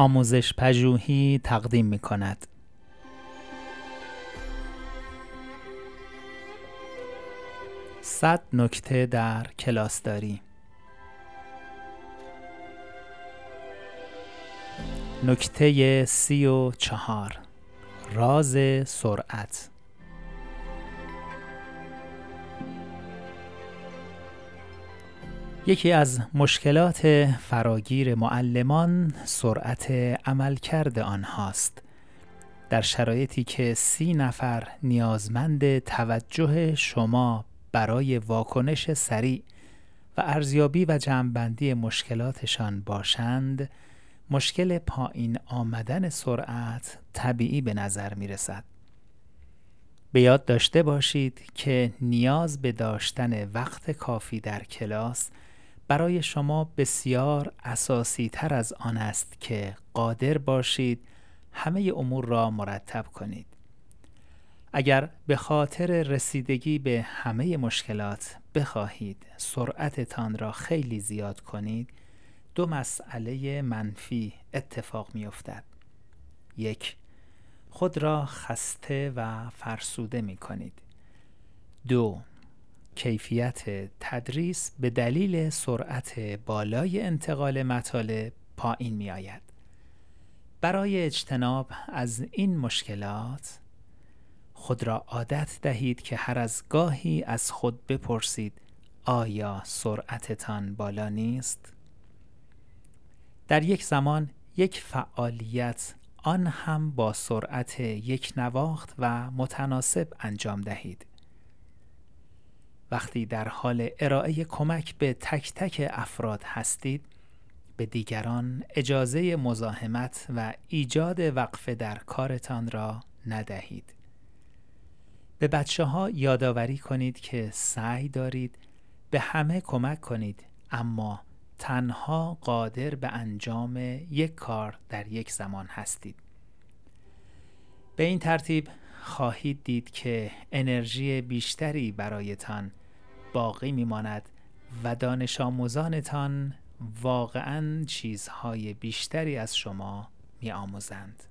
آموزش پژوهی تقدیم می کند. صد نکته در کلاسداری نکته سی و چهار. راز سرعت. یکی از مشکلات فراگیر معلمان سرعت عملکرد آنهاست در شرایطی که سی نفر نیازمند توجه شما برای واکنش سریع و ارزیابی و جمعبندی مشکلاتشان باشند مشکل پایین آمدن سرعت طبیعی به نظر می رسد. به یاد داشته باشید که نیاز به داشتن وقت کافی در کلاس برای شما بسیار اساسی تر از آن است که قادر باشید همه امور را مرتب کنید. اگر به خاطر رسیدگی به همه مشکلات بخواهید سرعتتان را خیلی زیاد کنید دو مسئله منفی اتفاق می افتد. یک خود را خسته و فرسوده می کنید. دو کیفیت تدریس به دلیل سرعت بالای انتقال مطالب پایین می آید. برای اجتناب از این مشکلات خود را عادت دهید که هر از گاهی از خود بپرسید آیا سرعتتان بالا نیست؟ در یک زمان یک فعالیت آن هم با سرعت یک نواخت و متناسب انجام دهید. وقتی در حال ارائه کمک به تک تک افراد هستید به دیگران اجازه مزاحمت و ایجاد وقفه در کارتان را ندهید. به بچه ها یادآوری کنید که سعی دارید به همه کمک کنید اما تنها قادر به انجام یک کار در یک زمان هستید. به این ترتیب خواهید دید که انرژی بیشتری برایتان باقی میماند و دانش آموزانتان واقعا چیزهای بیشتری از شما می آموزند.